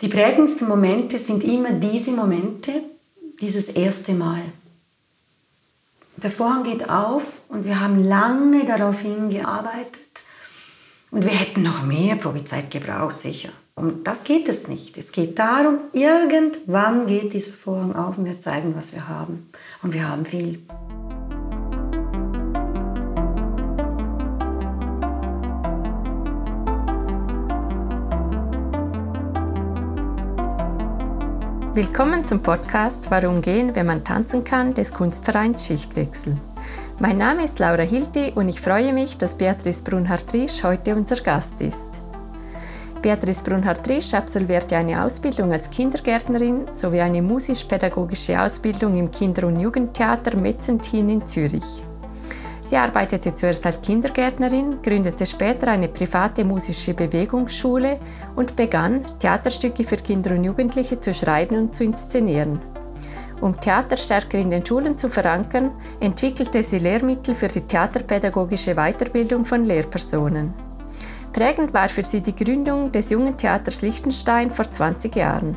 Die prägendsten Momente sind immer diese Momente, dieses erste Mal. Der Vorhang geht auf und wir haben lange darauf hingearbeitet und wir hätten noch mehr Probezeit gebraucht, sicher. Und das geht es nicht. Es geht darum, irgendwann geht dieser Vorhang auf und wir zeigen, was wir haben. Und wir haben viel. Willkommen zum Podcast Warum gehen, wenn man tanzen kann des Kunstvereins Schichtwechsel. Mein Name ist Laura Hilti und ich freue mich, dass Beatrice Brunhardt-Riesch heute unser Gast ist. Beatrice Brunhardt-Riesch absolvierte eine Ausbildung als Kindergärtnerin sowie eine musisch-pädagogische Ausbildung im Kinder- und Jugendtheater Metzentin in Zürich. Sie arbeitete zuerst als Kindergärtnerin, gründete später eine private musische Bewegungsschule und begann, Theaterstücke für Kinder und Jugendliche zu schreiben und zu inszenieren. Um Theater stärker in den Schulen zu verankern, entwickelte sie Lehrmittel für die theaterpädagogische Weiterbildung von Lehrpersonen. Prägend war für sie die Gründung des Jungen Theaters Liechtenstein vor 20 Jahren.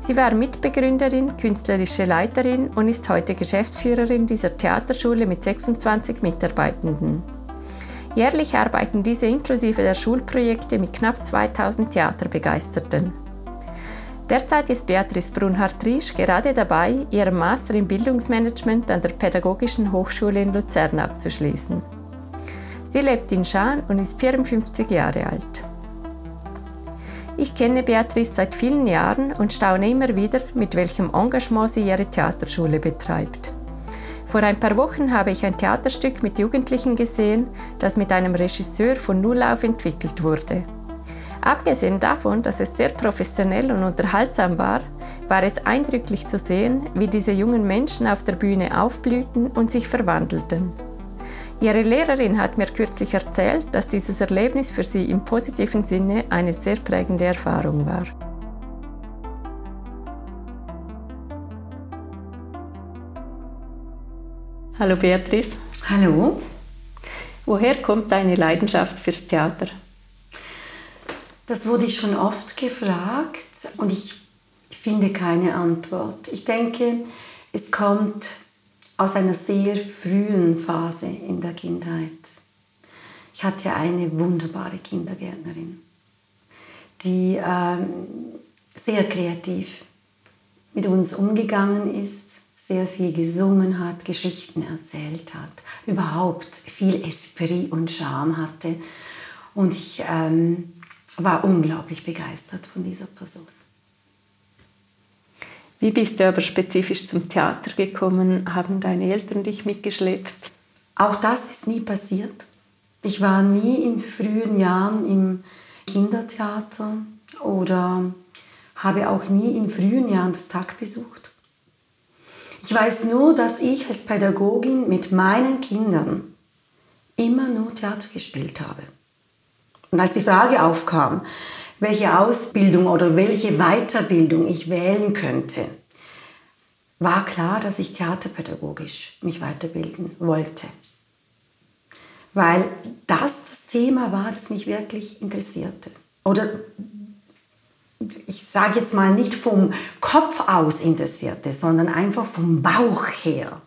Sie war Mitbegründerin, künstlerische Leiterin und ist heute Geschäftsführerin dieser Theaterschule mit 26 Mitarbeitenden. Jährlich arbeiten diese inklusive der Schulprojekte mit knapp 2000 Theaterbegeisterten. Derzeit ist Beatrice Brunhardt-Riesch gerade dabei, ihren Master im Bildungsmanagement an der Pädagogischen Hochschule in Luzern abzuschließen. Sie lebt in Schaan und ist 54 Jahre alt. Ich kenne Beatrice seit vielen Jahren und staune immer wieder, mit welchem Engagement sie ihre Theaterschule betreibt. Vor ein paar Wochen habe ich ein Theaterstück mit Jugendlichen gesehen, das mit einem Regisseur von Null auf entwickelt wurde. Abgesehen davon, dass es sehr professionell und unterhaltsam war, war es eindrücklich zu sehen, wie diese jungen Menschen auf der Bühne aufblühten und sich verwandelten. Ihre Lehrerin hat mir kürzlich erzählt, dass dieses Erlebnis für sie im positiven Sinne eine sehr prägende Erfahrung war. Hallo Beatrice. Hallo. Woher kommt deine Leidenschaft fürs Theater? Das wurde ich schon oft gefragt und ich finde keine Antwort. Ich denke, es kommt aus einer sehr frühen Phase in der Kindheit. Ich hatte eine wunderbare Kindergärtnerin, die ähm, sehr kreativ mit uns umgegangen ist, sehr viel gesungen hat, Geschichten erzählt hat, überhaupt viel Esprit und Charme hatte. Und ich ähm, war unglaublich begeistert von dieser Person. Wie bist du aber spezifisch zum Theater gekommen? Haben deine Eltern dich mitgeschleppt? Auch das ist nie passiert. Ich war nie in frühen Jahren im Kindertheater oder habe auch nie in frühen Jahren das Tag besucht. Ich weiß nur, dass ich als Pädagogin mit meinen Kindern immer nur Theater gespielt habe. Und als die Frage aufkam, welche Ausbildung oder welche Weiterbildung ich wählen könnte, war klar, dass ich theaterpädagogisch mich weiterbilden wollte. Weil das das Thema war, das mich wirklich interessierte. Oder ich sage jetzt mal nicht vom Kopf aus interessierte, sondern einfach vom Bauch her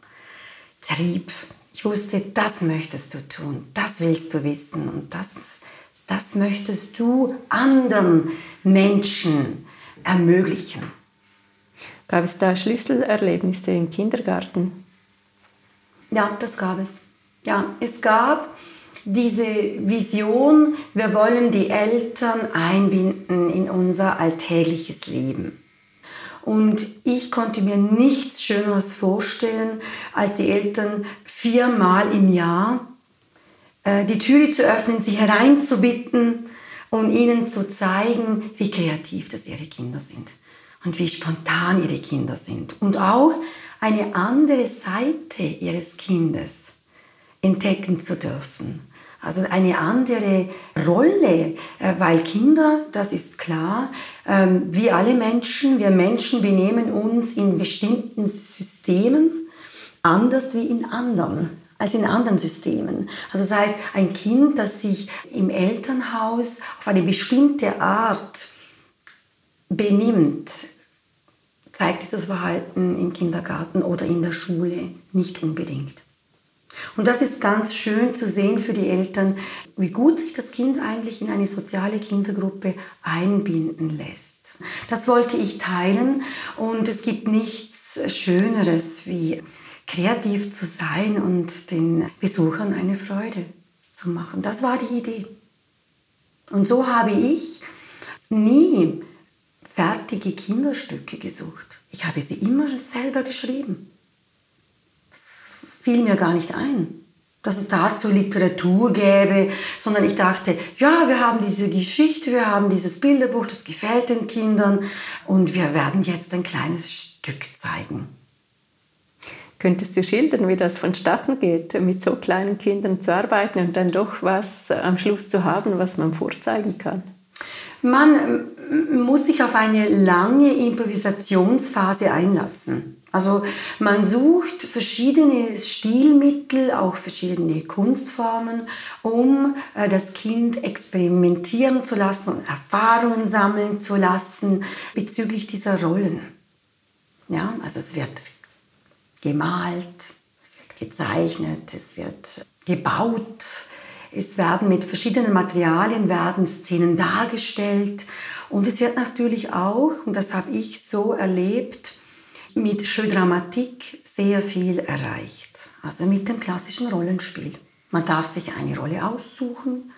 trieb. Ich wusste, das möchtest du tun, das willst du wissen und das das möchtest du anderen Menschen ermöglichen. Gab es da Schlüsselerlebnisse im Kindergarten? Ja, das gab es. Ja, es gab diese Vision, wir wollen die Eltern einbinden in unser alltägliches Leben. Und ich konnte mir nichts Schöneres vorstellen, als die Eltern viermal im Jahr die Türe zu öffnen, sie hereinzubitten und ihnen zu zeigen, wie kreativ das ihre Kinder sind und wie spontan ihre Kinder sind. Und auch eine andere Seite ihres Kindes entdecken zu dürfen. Also eine andere Rolle, äh, weil Kinder, das ist klar, ähm, wie alle Menschen, wir Menschen benehmen uns in bestimmten Systemen anders wie in anderen als in anderen Systemen. Also das heißt, ein Kind, das sich im Elternhaus auf eine bestimmte Art benimmt, zeigt dieses Verhalten im Kindergarten oder in der Schule nicht unbedingt. Und das ist ganz schön zu sehen für die Eltern, wie gut sich das Kind eigentlich in eine soziale Kindergruppe einbinden lässt. Das wollte ich teilen und es gibt nichts Schöneres, wie kreativ zu sein und den Besuchern eine Freude zu machen. Das war die Idee. Und so habe ich nie fertige Kinderstücke gesucht. Ich habe sie immer selber geschrieben. Es fiel mir gar nicht ein, dass es dazu Literatur gäbe, sondern ich dachte, ja, wir haben diese Geschichte, wir haben dieses Bilderbuch, das gefällt den Kindern und wir werden jetzt ein kleines Stück zeigen. Könntest du schildern, wie das vonstatten geht, mit so kleinen Kindern zu arbeiten und dann doch was am Schluss zu haben, was man vorzeigen kann? Man muss sich auf eine lange Improvisationsphase einlassen. Also man sucht verschiedene Stilmittel, auch verschiedene Kunstformen, um äh, das Kind experimentieren zu lassen und Erfahrungen sammeln zu lassen bezüglich dieser Rollen. Ja, also es wird gemalt, es wird gezeichnet, es wird gebaut, es werden mit verschiedenen Materialien werden Szenen dargestellt und es wird natürlich auch, und das habe ich so erlebt, mit Dramatik sehr viel erreicht. Also mit dem klassischen Rollenspiel. Man darf sich eine Rolle aussuchen,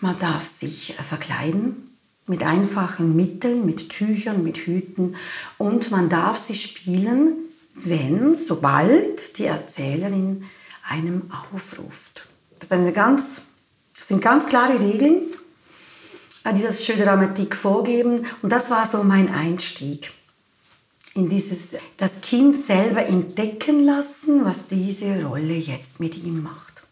man darf sich verkleiden mit einfachen Mitteln, mit Tüchern, mit Hüten und man darf sie spielen wenn, sobald die Erzählerin einem aufruft. Das, eine ganz, das sind ganz klare Regeln, äh, die das schöne Dramatik vorgeben. Und das war so mein Einstieg in dieses, das Kind selber entdecken lassen, was diese Rolle jetzt mit ihm macht.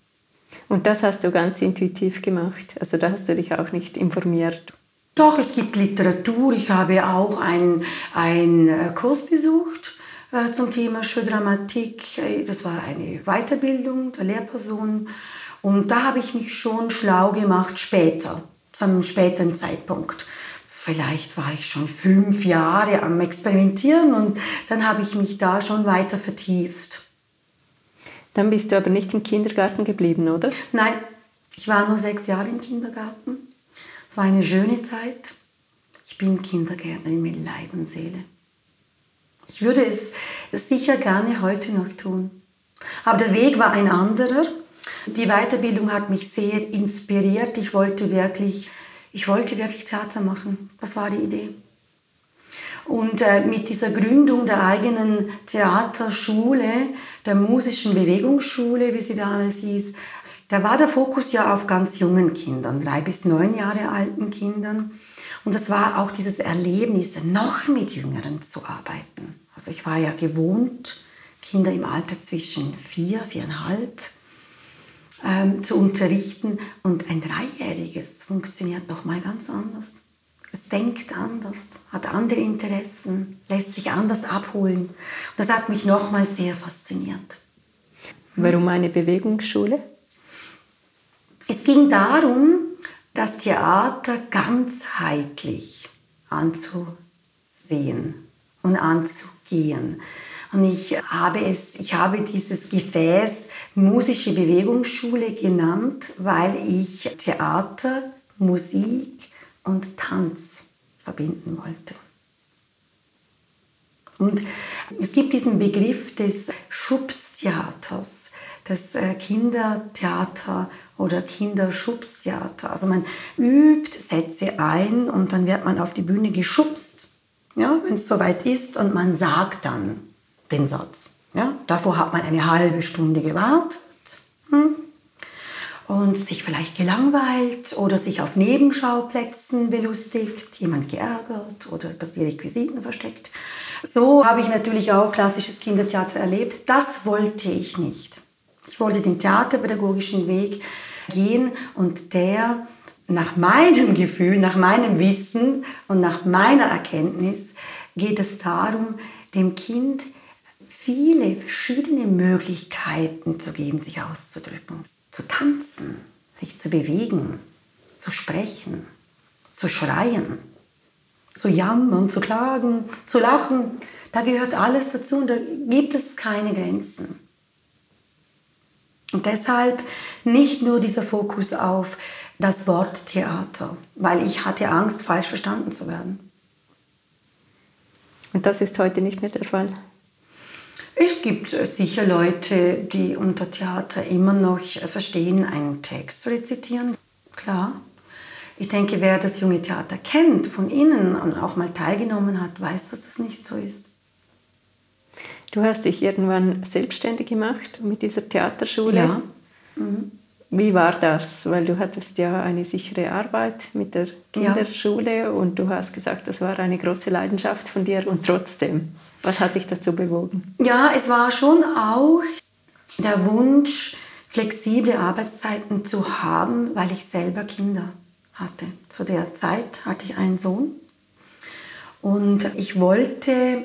Und das hast du ganz intuitiv gemacht. Also da hast du dich auch nicht informiert. Doch, es gibt Literatur. Ich habe auch einen äh, Kurs besucht zum Thema Schuldramatik. Äh, das war eine Weiterbildung der Lehrperson. Und da habe ich mich schon schlau gemacht später, zu einem späteren Zeitpunkt. Vielleicht war ich schon fünf Jahre am Experimentieren und dann habe ich mich da schon weiter vertieft. Dann bist du aber nicht im Kindergarten geblieben, oder? Nein, ich war nur sechs Jahre im Kindergarten. Es war eine schöne Zeit. Ich bin Kindergärtnerin mit Leib und Seele. Ich würde es sicher gerne heute noch tun. Aber der Weg war ein anderer. Die Weiterbildung hat mich sehr inspiriert. Ich wollte wirklich, ich wollte wirklich Theater machen. Das war die Idee. Und äh, mit dieser Gründung der eigenen Theaterschule, der musischen Bewegungsschule, wie sie damals hieß, da war der Fokus ja auf ganz jungen Kindern, drei bis neun Jahre alten Kindern. Und das war auch dieses Erlebnis, noch mit Jüngeren zu arbeiten. Also ich war ja gewohnt, Kinder im Alter zwischen vier, viereinhalb ähm, zu unterrichten. Und ein Dreijähriges funktioniert doch mal ganz anders. Es denkt anders, hat andere Interessen, lässt sich anders abholen. Und das hat mich nochmal sehr fasziniert. Warum eine Bewegungsschule? Es ging darum, das Theater ganzheitlich anzusehen und anzugehen. Und ich habe, es, ich habe dieses Gefäß musische Bewegungsschule genannt, weil ich Theater, Musik und Tanz verbinden wollte. Und es gibt diesen Begriff des Schubstheaters, das äh, Kindertheater oder Kinderschubstheater. Also man übt Sätze ein und dann wird man auf die Bühne geschubst, ja, wenn es soweit ist und man sagt dann den Satz. Ja. Davor hat man eine halbe Stunde gewartet hm, und sich vielleicht gelangweilt oder sich auf Nebenschauplätzen belustigt, jemand geärgert oder dass die Requisiten versteckt. So habe ich natürlich auch klassisches Kindertheater erlebt. Das wollte ich nicht. Ich wollte den theaterpädagogischen Weg gehen und der nach meinem Gefühl, nach meinem Wissen und nach meiner Erkenntnis geht es darum, dem Kind viele verschiedene Möglichkeiten zu geben, sich auszudrücken, zu tanzen, sich zu bewegen, zu sprechen, zu schreien. zu jammern, zu klagen, zu lachen. Da gehört alles dazu und da gibt es keine Grenzen. Und deshalb nicht nur dieser Fokus auf das Wort Theater, weil ich hatte Angst, falsch verstanden zu werden. Und das ist heute nicht mehr der Fall? Es gibt sicher Leute, die unter Theater immer noch verstehen, einen Text zu rezitieren. Klar. Ich denke, wer das junge Theater kennt, von innen und auch mal teilgenommen hat, weiß, dass das nicht so ist. Du hast dich irgendwann selbstständig gemacht mit dieser Theaterschule. Ja. Mhm. Wie war das? Weil du hattest ja eine sichere Arbeit mit der Kinderschule ja. und du hast gesagt, das war eine große Leidenschaft von dir und trotzdem. Was hat dich dazu bewogen? Ja, es war schon auch der Wunsch, flexible Arbeitszeiten zu haben, weil ich selber Kinder hatte. Zu der Zeit hatte ich einen Sohn und ich wollte,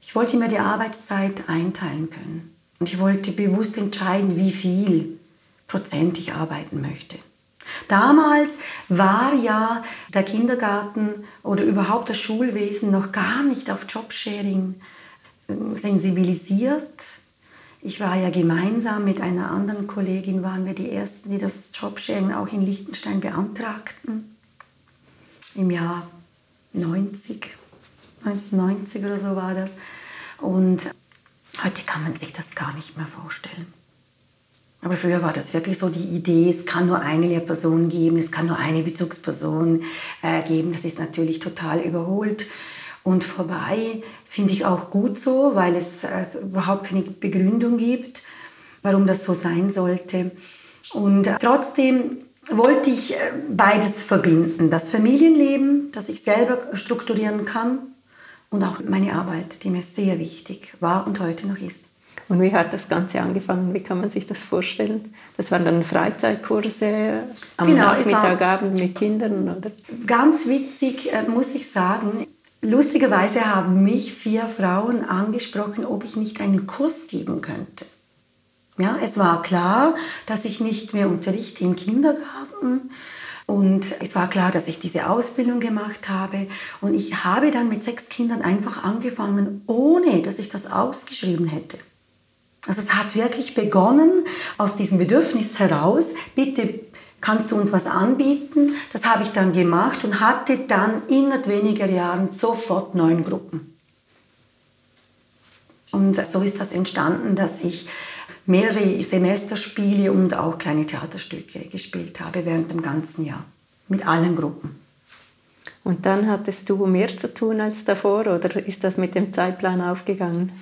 ich wollte mir die Arbeitszeit einteilen können. Und ich wollte bewusst entscheiden, wie viel Prozent ich arbeiten möchte. Damals war ja der Kindergarten oder überhaupt das Schulwesen noch gar nicht auf Jobsharing ähm, sensibilisiert. Ich war ja gemeinsam mit einer anderen Kollegin, waren wir die Ersten, die das Jobsharing auch in Liechtenstein beantragten. Im Jahr 90, 1990 oder so war das. Und heute kann man sich das gar nicht mehr vorstellen. Aber früher war das wirklich so die Idee, es kann nur eine Lehrperson geben, es kann nur eine Bezugsperson äh, geben. Das ist natürlich total überholt und vorbei. Finde ich auch gut so, weil es äh, überhaupt keine Begründung gibt, warum das so sein sollte. Und äh, trotzdem wollte ich äh, beides verbinden. Das Familienleben, das ich selber strukturieren kann und auch meine Arbeit, die mir sehr wichtig war und heute noch ist. Und wie hat das Ganze angefangen? Wie kann man sich das vorstellen? Das waren dann Freizeitkurse am genau, Nachmittagabend mit Kindern? Oder? Ganz witzig, äh, muss ich sagen. Lustigerweise haben mich vier Frauen angesprochen, ob ich nicht einen Kurs geben könnte. Ja, es war klar, dass ich nicht mehr unterrichte im Kindergarten. Und es war klar, dass ich diese Ausbildung gemacht habe. Und ich habe dann mit sechs Kindern einfach angefangen, ohne dass ich das ausgeschrieben hätte. Also es hat wirklich begonnen aus diesem Bedürfnis heraus, bitte kannst du uns was anbieten? Das habe ich dann gemacht und hatte dann innerhalb weniger Jahren sofort neun Gruppen. Und so ist das entstanden, dass ich mehrere Semesterspiele und auch kleine Theaterstücke gespielt habe während dem ganzen Jahr mit allen Gruppen. Und dann hattest du mehr zu tun als davor oder ist das mit dem Zeitplan aufgegangen?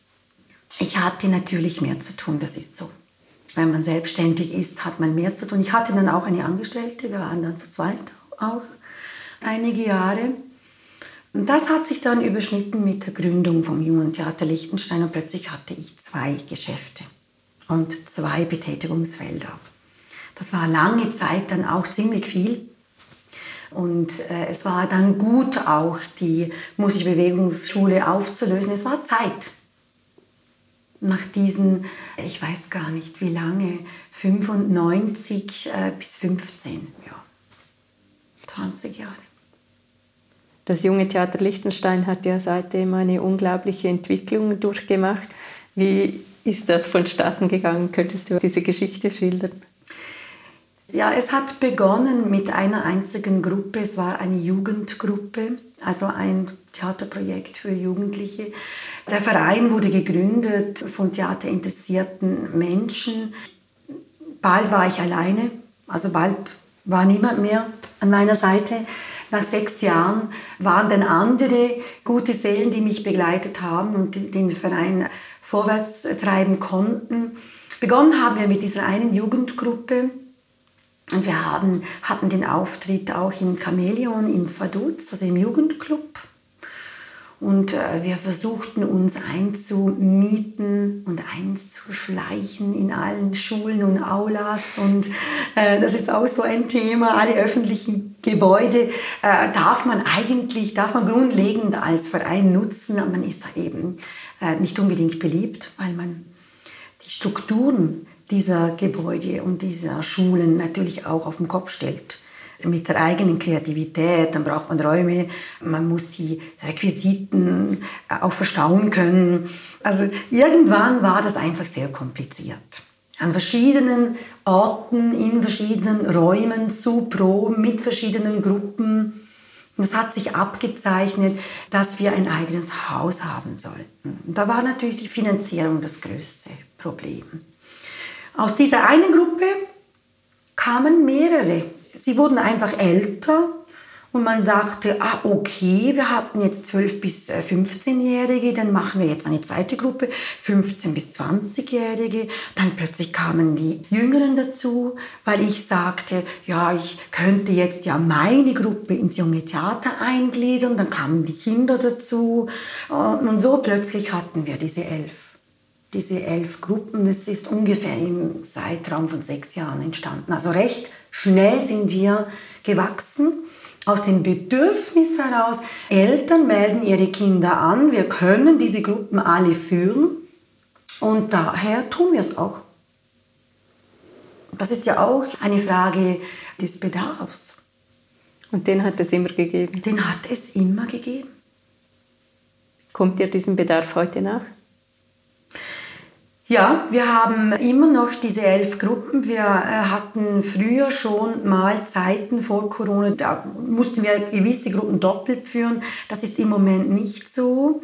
Ich hatte natürlich mehr zu tun, das ist so. Wenn man selbstständig ist, hat man mehr zu tun. Ich hatte dann auch eine Angestellte, wir waren dann zu zweit auch einige Jahre. Und das hat sich dann überschnitten mit der Gründung vom Jungen Theater Liechtenstein und plötzlich hatte ich zwei Geschäfte und zwei Betätigungsfelder. Das war lange Zeit dann auch ziemlich viel. Und äh, es war dann gut auch, die Musikbewegungsschule aufzulösen. Es war Zeit nach diesen, ich weiß gar nicht wie lange, 95 äh, bis 15, ja, 20 Jahre. Das junge Theater Liechtenstein hat ja seitdem eine unglaubliche Entwicklung durchgemacht. Wie ist das vonstatten gegangen? Könntest du diese Geschichte schildern? Ja, es hat begonnen mit einer einzigen Gruppe. Es war eine Jugendgruppe, also ein Theaterprojekt für Jugendliche. Der Verein wurde gegründet von theaterinteressierten Menschen. Bald war ich alleine, also bald war niemand mehr an meiner Seite. Nach sechs Jahren waren dann andere gute Seelen, die mich begleitet haben und den Verein vorwärts treiben konnten. Begonnen haben wir mit dieser einen Jugendgruppe und wir haben, hatten den Auftritt auch im Chamäleon in Vaduz, also im Jugendclub. Und äh, wir versuchten uns einzumieten und einzuschleichen in allen Schulen und Aulas. Und äh, das ist auch so ein Thema. Alle öffentlichen Gebäude äh, darf man eigentlich, darf man grundlegend als Verein nutzen, aber man ist da eben äh, nicht unbedingt beliebt, weil man die Strukturen dieser Gebäude und dieser Schulen natürlich auch auf den Kopf stellt. Mit der eigenen Kreativität, dann braucht man Räume, man muss die Requisiten auch verstauen können. Also irgendwann war das einfach sehr kompliziert. An verschiedenen Orten, in verschiedenen Räumen zu proben, mit verschiedenen Gruppen. Und es hat sich abgezeichnet, dass wir ein eigenes Haus haben sollten. Und da war natürlich die Finanzierung das größte Problem. Aus dieser einen Gruppe kamen mehrere. Sie wurden einfach älter und man dachte, ah, okay, wir hatten jetzt 12- bis 15-Jährige, äh, dann machen wir jetzt eine zweite Gruppe, 15- bis 20-Jährige. Dann plötzlich kamen die Jüngeren dazu, weil ich sagte, ja, ich könnte jetzt ja meine Gruppe ins junge Theater eingliedern. Dann kamen die Kinder dazu. Und so plötzlich hatten wir diese elf diese elf Gruppen. Das ist ungefähr im Zeitraum von sechs Jahren entstanden. Also recht schnell sind wir gewachsen aus dem Bedürfnis heraus, Eltern melden ihre Kinder an, wir können diese Gruppen alle führen und daher tun wir es auch. Das ist ja auch eine Frage des Bedarfs. Und den hat es immer gegeben? Den hat es immer gegeben. Kommt ihr diesem Bedarf heute nach? Ja, wir haben immer noch diese elf Gruppen. Wir äh, hatten früher schon mal Zeiten vor Corona, da mussten wir gewisse Gruppen doppelt führen. Das ist im Moment nicht so.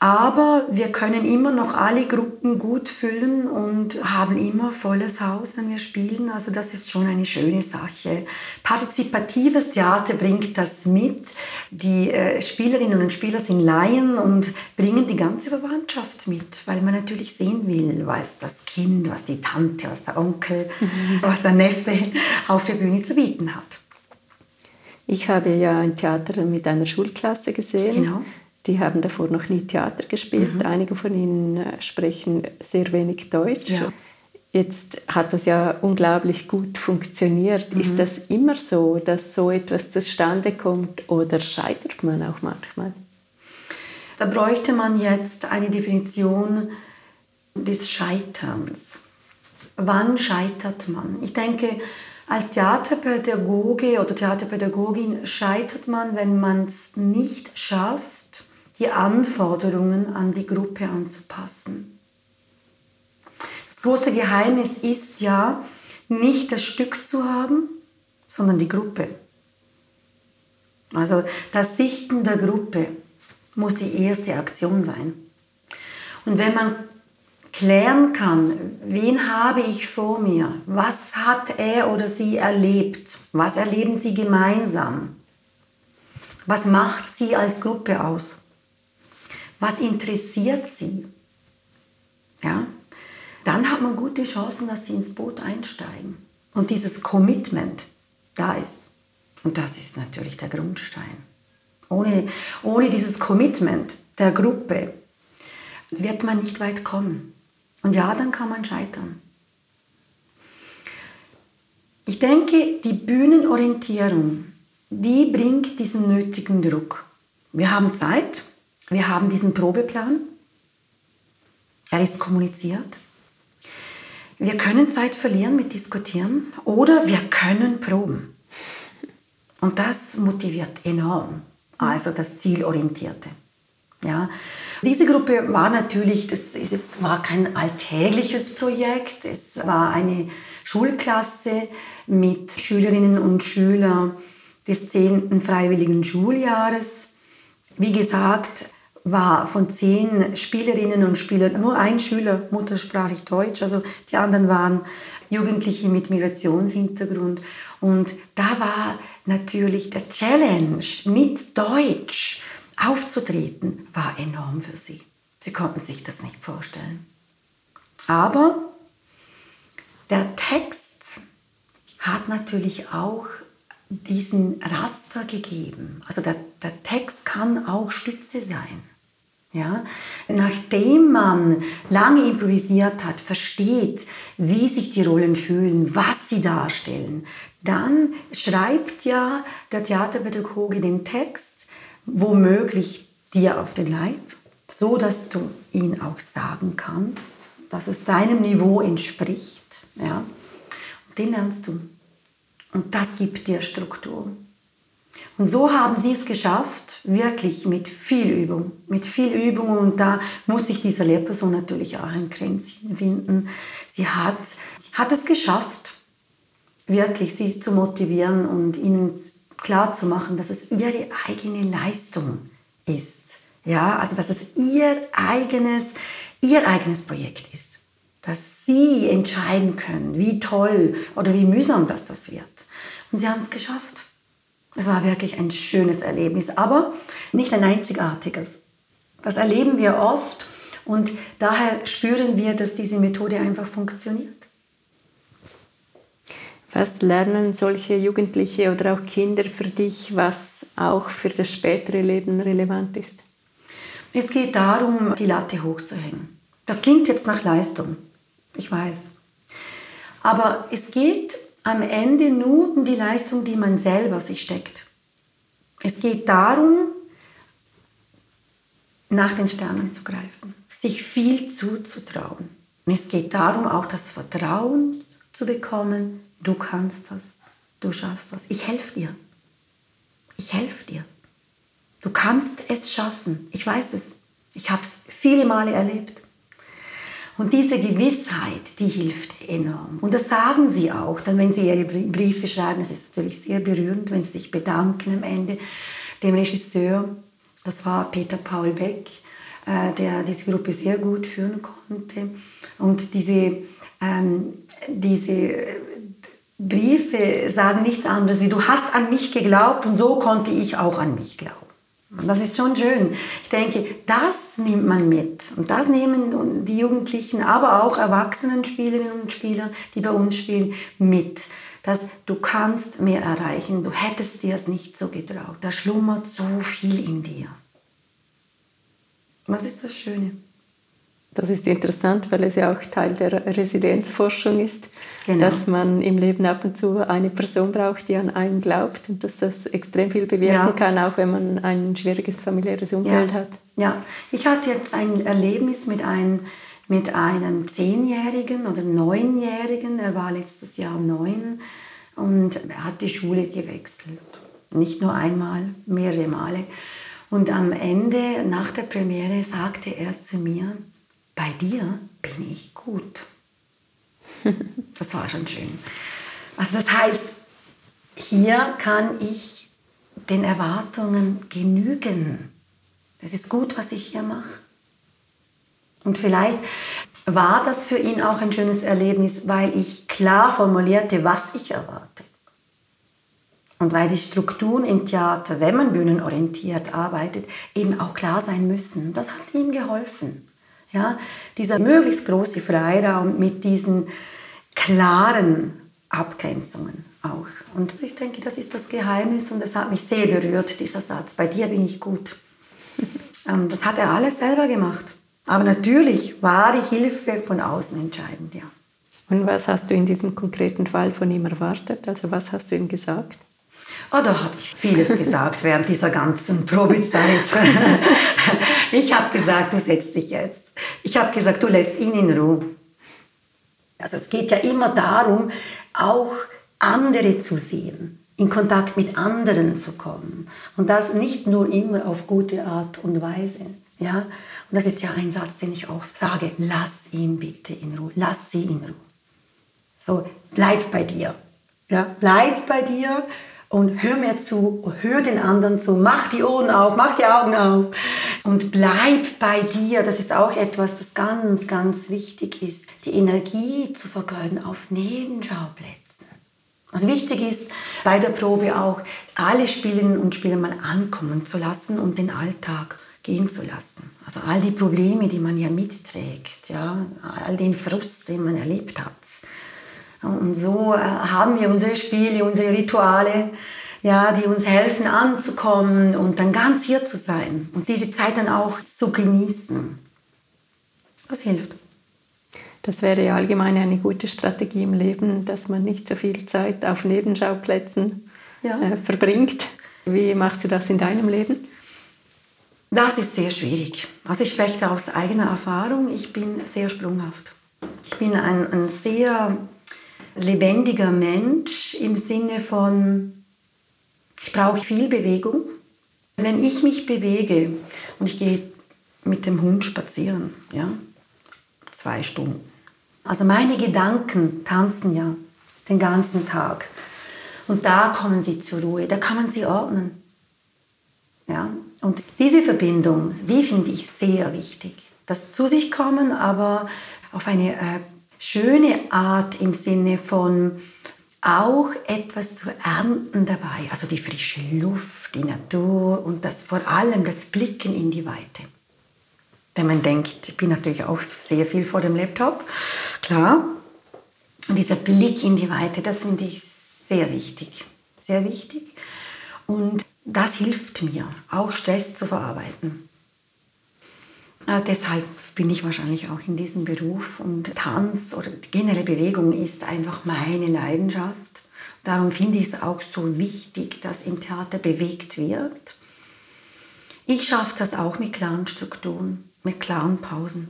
Aber wir können immer noch alle Gruppen gut füllen und haben immer volles Haus, wenn wir spielen. Also das ist schon eine schöne Sache. Partizipatives Theater bringt das mit. Die äh, Spielerinnen und Spieler sind Laien und bringen die ganze Verwandtschaft mit, weil man natürlich sehen will, was das Kind, was die Tante, was der Onkel, mhm. was der Neffe auf der Bühne zu bieten hat. Ich habe ja ein Theater mit einer Schulklasse gesehen. Genau. Die haben davor noch nie Theater gespielt. Mhm. Einige von ihnen äh, sprechen sehr wenig Deutsch. Ja. Jetzt hat das ja unglaublich gut funktioniert. Mhm. Ist das immer so, dass so etwas zustande kommt oder scheitert man auch manchmal? Da bräuchte man jetzt eine Definition des Scheiterns. Wann scheitert man? Ich denke, als Theaterpädagoge oder Theaterpädagogin scheitert man, wenn man es nicht schafft, die Anforderungen an die Gruppe anzupassen. Das große Geheimnis ist ja, nicht das Stück zu haben, sondern die Gruppe. Also das Sichten der Gruppe muss die erste Aktion sein. Und wenn man klären kann, wen habe ich vor mir, was hat er oder sie erlebt, was erleben sie gemeinsam, was macht sie als Gruppe aus, was interessiert sie? Ja? Dann hat man gute Chancen, dass sie ins Boot einsteigen. Und dieses Commitment da ist. Und das ist natürlich der Grundstein. Ohne, ohne dieses Commitment der Gruppe wird man nicht weit kommen. Und ja, dann kann man scheitern. Ich denke, die Bühnenorientierung, die bringt diesen nötigen Druck. Wir haben Zeit, wir haben diesen Probeplan. Er ist kommuniziert. Wir können Zeit verlieren mit Diskutieren oder wir können proben. Und das motiviert enorm. Also das Zielorientierte. Ja. Diese Gruppe war natürlich, das ist jetzt, war kein alltägliches Projekt. Es war eine Schulklasse mit Schülerinnen und Schülern des 10. freiwilligen Schuljahres. Wie gesagt, war von zehn Spielerinnen und Spielern nur ein Schüler muttersprachlich Deutsch, also die anderen waren Jugendliche mit Migrationshintergrund. Und da war natürlich der Challenge, mit Deutsch aufzutreten, war enorm für sie. Sie konnten sich das nicht vorstellen. Aber der Text hat natürlich auch diesen Raster gegeben. Also der, der Text kann auch Stütze sein. Ja? Nachdem man lange improvisiert hat, versteht, wie sich die Rollen fühlen, was sie darstellen, dann schreibt ja der Theaterpädagoge den Text womöglich dir auf den Leib, so dass du ihn auch sagen kannst, dass es deinem Niveau entspricht. Ja? Und den lernst du. Und das gibt dir Struktur. Und so haben sie es geschafft, wirklich mit viel Übung, mit viel Übung. Und da muss sich dieser Lehrperson natürlich auch ein Kränzchen finden. Sie hat, hat es geschafft, wirklich sie zu motivieren und ihnen klar zu machen, dass es ihre eigene Leistung ist. Ja, also dass es ihr eigenes, ihr eigenes Projekt ist. Dass sie entscheiden können, wie toll oder wie mühsam das, das wird. Und sie haben es geschafft. Es war wirklich ein schönes Erlebnis, aber nicht ein einzigartiges. Das erleben wir oft und daher spüren wir, dass diese Methode einfach funktioniert. Was lernen solche Jugendliche oder auch Kinder für dich, was auch für das spätere Leben relevant ist? Es geht darum, die Latte hochzuhängen. Das klingt jetzt nach Leistung, ich weiß. Aber es geht am Ende nur um die Leistung, die man selber sich steckt. Es geht darum, nach den Sternen zu greifen, sich viel zuzutrauen. Und es geht darum, auch das Vertrauen zu bekommen, du kannst das, du schaffst das. Ich helfe dir. Ich helfe dir. Du kannst es schaffen. Ich weiß es. Ich habe es viele Male erlebt. Und diese Gewissheit, die hilft enorm. Und das sagen sie auch, dann wenn sie ihre Briefe schreiben, es ist natürlich sehr berührend, wenn sie sich bedanken am Ende dem Regisseur, das war Peter Paul Beck, äh, der diese Gruppe sehr gut führen konnte. Und diese, ähm, diese Briefe sagen nichts anderes wie, du hast an mich geglaubt und so konnte ich auch an mich glauben. Das ist schon schön. Ich denke, das nimmt man mit. Und das nehmen die Jugendlichen, aber auch erwachsenen Spielerinnen und Spieler, die bei uns spielen, mit. Dass du kannst mehr erreichen. Du hättest dir es nicht so getraut. Da schlummert so viel in dir. Was ist das Schöne? Das ist interessant, weil es ja auch Teil der Residenzforschung ist, genau. dass man im Leben ab und zu eine Person braucht, die an einen glaubt und dass das extrem viel bewirken ja. kann, auch wenn man ein schwieriges familiäres Umfeld ja. hat. Ja, ich hatte jetzt ein Erlebnis mit einem, mit einem Zehnjährigen oder Neunjährigen, er war letztes Jahr neun und er hat die Schule gewechselt. Nicht nur einmal, mehrere Male. Und am Ende, nach der Premiere, sagte er zu mir, bei dir bin ich gut. Das war schon schön. Also das heißt, hier kann ich den Erwartungen genügen. Es ist gut, was ich hier mache. Und vielleicht war das für ihn auch ein schönes Erlebnis, weil ich klar formulierte, was ich erwarte. Und weil die Strukturen im Theater, wenn man bühnenorientiert arbeitet, eben auch klar sein müssen. Das hat ihm geholfen. Ja, dieser möglichst große Freiraum mit diesen klaren Abgrenzungen auch. Und ich denke, das ist das Geheimnis und das hat mich sehr berührt, dieser Satz. Bei dir bin ich gut. Ähm, das hat er alles selber gemacht. Aber natürlich war die Hilfe von außen entscheidend, ja. Und was hast du in diesem konkreten Fall von ihm erwartet? Also was hast du ihm gesagt? Oh, da habe ich vieles gesagt während dieser ganzen Probezeit. ich habe gesagt, du setzt dich jetzt. Ich habe gesagt, du lässt ihn in Ruhe. Also es geht ja immer darum, auch andere zu sehen, in Kontakt mit anderen zu kommen. Und das nicht nur immer auf gute Art und Weise. Ja? Und das ist ja ein Satz, den ich oft sage, lass ihn bitte in Ruhe, lass sie in Ruhe. So, bleib bei dir. Ja? Bleib bei dir und hör mir zu, hör den anderen zu, mach die Ohren auf, mach die Augen auf und bleib bei dir. Das ist auch etwas, das ganz, ganz wichtig ist, die Energie zu vergeuden auf Nebenschauplätzen. Also wichtig ist bei der Probe auch, alle Spielerinnen und Spieler mal ankommen zu lassen und den Alltag gehen zu lassen. Also all die Probleme, die man ja mitträgt, ja, all den Frust, den man erlebt hat. Und so äh, haben wir unsere Spiele, unsere Rituale, ja, die uns helfen anzukommen und dann ganz hier zu sein und diese Zeit dann auch zu genießen. Das hilft. Das wäre ja allgemein eine gute Strategie im Leben, dass man nicht so viel Zeit auf Nebenschauplätzen ja. äh, verbringt. Wie machst du das in deinem Leben? Das ist sehr schwierig. Also ich spreche aus eigener Erfahrung. Ich bin sehr sprunghaft. Ich bin ein, ein sehr lebendiger Mensch im Sinne von, ich brauche viel Bewegung. Wenn ich mich bewege und ich gehe mit dem Hund spazieren, ja, zwei Stunden. Also meine Gedanken tanzen ja den ganzen Tag. Und da kommen sie zur Ruhe, da kann man sie ordnen. Ja? Und diese Verbindung, die finde ich sehr wichtig. Das zu sich kommen, aber auf eine äh, schöne Art im Sinne von auch etwas zu ernten dabei. Also die frische Luft, die Natur und das vor allem das Blicken in die Weite. Wenn man denkt, ich bin natürlich auch sehr viel vor dem Laptop, klar. Und dieser Blick in die Weite, das finde ich sehr wichtig. Sehr wichtig. Und das hilft mir, auch Stress zu verarbeiten. Äh, deshalb bin ich wahrscheinlich auch in diesem Beruf und Tanz oder generelle Bewegung ist einfach meine Leidenschaft. Darum finde ich es auch so wichtig, dass im Theater bewegt wird. Ich schaffe das auch mit klaren Strukturen, mit klaren Pausen.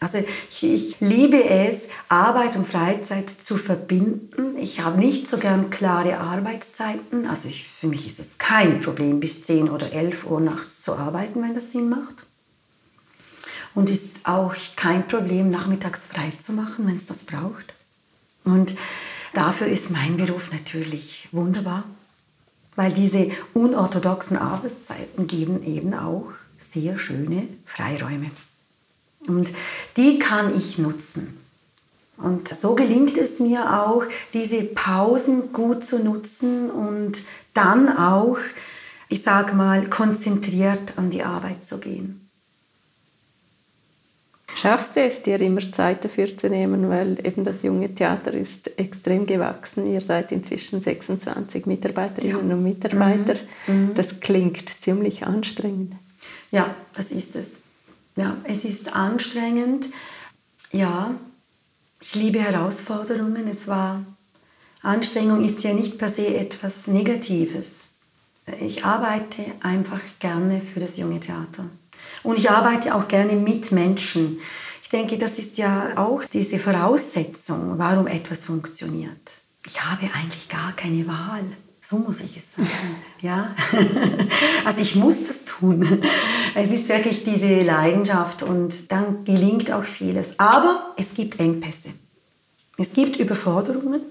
Also ich, ich, liebe es, Arbeit und Freizeit zu verbinden. Ich habe nicht so gern klare Arbeitszeiten. Also ich, für mich ist es kein Problem, bis 10 oder 11 Uhr nachts zu arbeiten, wenn das Sinn macht. Und ist auch kein Problem, nachmittags frei zu machen, wenn es das braucht. Und dafür ist mein Beruf natürlich wunderbar, weil diese unorthodoxen Arbeitszeiten geben eben auch sehr schöne Freiräume. Und die kann ich nutzen. Und so gelingt es mir auch, diese Pausen gut zu nutzen und dann auch, ich sage mal, konzentriert an die Arbeit zu gehen. Schaffst du es, dir immer Zeit dafür zu nehmen, weil eben das junge Theater ist extrem gewachsen. Ihr seid inzwischen 26 Mitarbeiterinnen ja. und Mitarbeiter. Mhm. mhm. Das klingt ziemlich anstrengend. Ja, das ist es. Ja, es ist anstrengend. Ja, ich liebe Herausforderungen. Es war Anstrengung ist ja nicht per se etwas Negatives. Ich arbeite einfach gerne für das junge Theater. Und ich arbeite auch gerne mit Menschen. Ich denke, das ist ja auch diese Voraussetzung, warum etwas funktioniert. Ich habe eigentlich gar keine Wahl. So muss ich es sagen. Ja? Also ich muss das tun. Es ist wirklich diese Leidenschaft und dann gelingt auch vieles. Aber es gibt Engpässe. Es gibt Überforderungen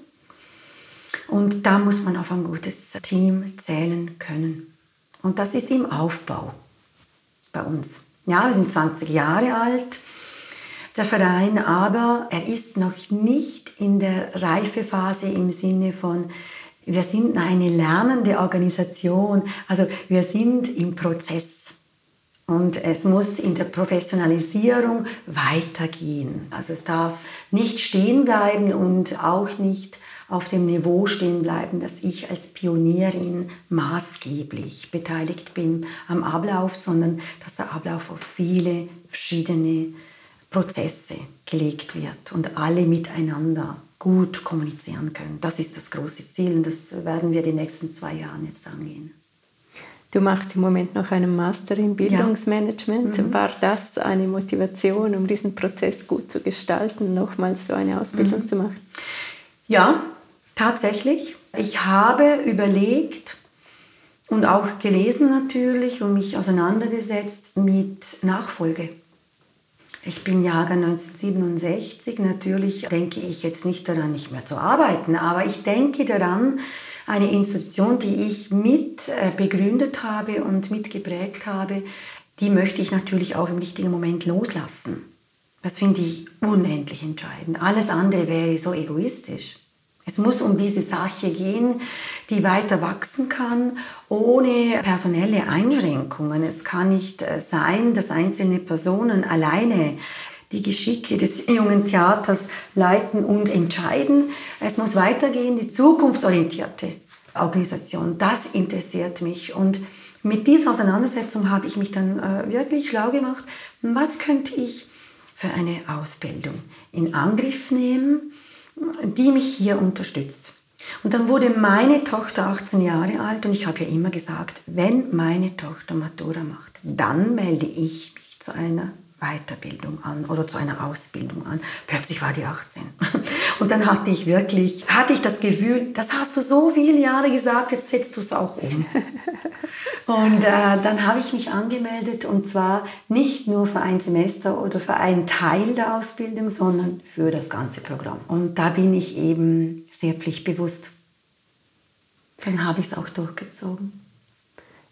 und da muss man auf ein gutes Team zählen können. Und das ist im Aufbau bei uns. Ja, wir sind 20 Jahre alt, der Verein, aber er ist noch nicht in der Reifephase im Sinne von, wir sind eine lernende Organisation, also wir sind im Prozess. Und es muss in der Professionalisierung weitergehen. Also es darf nicht stehen bleiben und auch nicht auf dem Niveau stehen bleiben, dass ich als Pionierin maßgeblich beteiligt bin am Ablauf, sondern dass der Ablauf auf viele verschiedene Prozesse gelegt wird und alle miteinander gut kommunizieren können. Das ist das große Ziel und das werden wir die nächsten zwei Jahre jetzt angehen. Du machst im Moment noch einen Master im Bildungsmanagement. Ja. Mhm. War das eine Motivation, um diesen Prozess gut zu gestalten, nochmals so eine Ausbildung mhm. zu machen? Ja, tatsächlich. Ich habe überlegt und auch gelesen natürlich und mich auseinandergesetzt mit Nachfolge. Ich bin Jahrgang 1967. Natürlich denke ich jetzt nicht daran, nicht mehr zu arbeiten, aber ich denke daran, eine Institution, die ich mit äh, begründet habe und mitgeprägt habe, die möchte ich natürlich auch im richtigen Moment loslassen. Das finde ich unendlich entscheidend. Alles andere wäre so egoistisch. Es muss um diese Sache gehen, die weiter wachsen kann, ohne personelle Einschränkungen. Es kann nicht äh, sein, dass einzelne Personen alleine die Geschicke des jungen Theaters leiten und entscheiden. Es muss weitergehen, die zukunftsorientierte Organisation. Das interessiert mich. Und mit dieser Auseinandersetzung habe ich mich dann äh, wirklich schlau gemacht, was könnte ich für eine Ausbildung in Angriff nehmen, die mich hier unterstützt. Und dann wurde meine Tochter 18 Jahre alt und ich habe ja immer gesagt, wenn meine Tochter Matura macht, dann melde ich mich zu einer Weiterbildung an oder zu einer Ausbildung an. Plötzlich war die 18. Und dann hatte ich wirklich, hatte ich das Gefühl, das hast du so viele Jahre gesagt, jetzt setzt du es auch um. Und äh, dann habe ich mich angemeldet und zwar nicht nur für ein Semester oder für einen Teil der Ausbildung, sondern für das ganze Programm. Und da bin ich eben sehr pflichtbewusst. Dann habe ich es auch durchgezogen.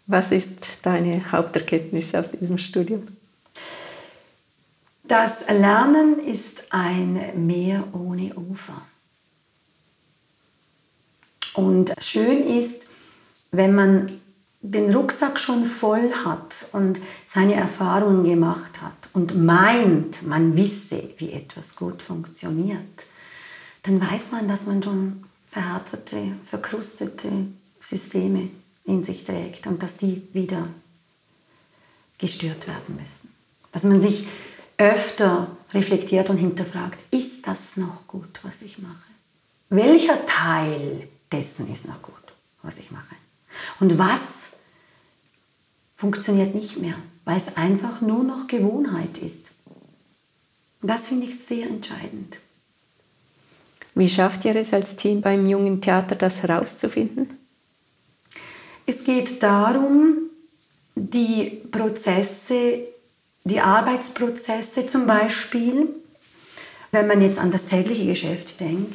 Was ist deine Haupterkenntnis aus diesem Studium? Das Lernen ist ein Meer ohne Ufer. Und schön ist, wenn man den Rucksack schon voll hat und seine Erfahrungen gemacht hat und meint, man wisse, wie etwas gut funktioniert, dann weiß man, dass man schon verhärtete, verkrustete Systeme in sich trägt und dass die wieder gestört werden müssen. Dass man sich öfter reflektiert und hinterfragt, ist das noch gut, was ich mache? Welcher Teil dessen ist noch gut, was ich mache? Und was funktioniert nicht mehr, weil es einfach nur noch Gewohnheit ist? Und das finde ich sehr entscheidend. Wie schafft ihr es als Team beim jungen Theater, das herauszufinden? Es geht darum, die Prozesse die Arbeitsprozesse zum Beispiel, wenn man jetzt an das tägliche Geschäft denkt,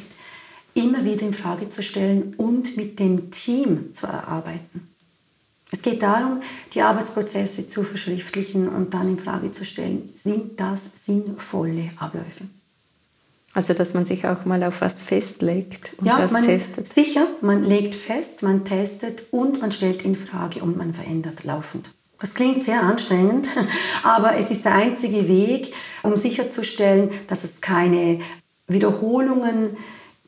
immer wieder in Frage zu stellen und mit dem Team zu erarbeiten. Es geht darum, die Arbeitsprozesse zu verschriftlichen und dann in Frage zu stellen, sind das sinnvolle Abläufe? Also, dass man sich auch mal auf was festlegt und ja, was man, testet. Sicher, man legt fest, man testet und man stellt in Frage und man verändert laufend. Das klingt sehr anstrengend, aber es ist der einzige Weg, um sicherzustellen, dass es keine Wiederholungen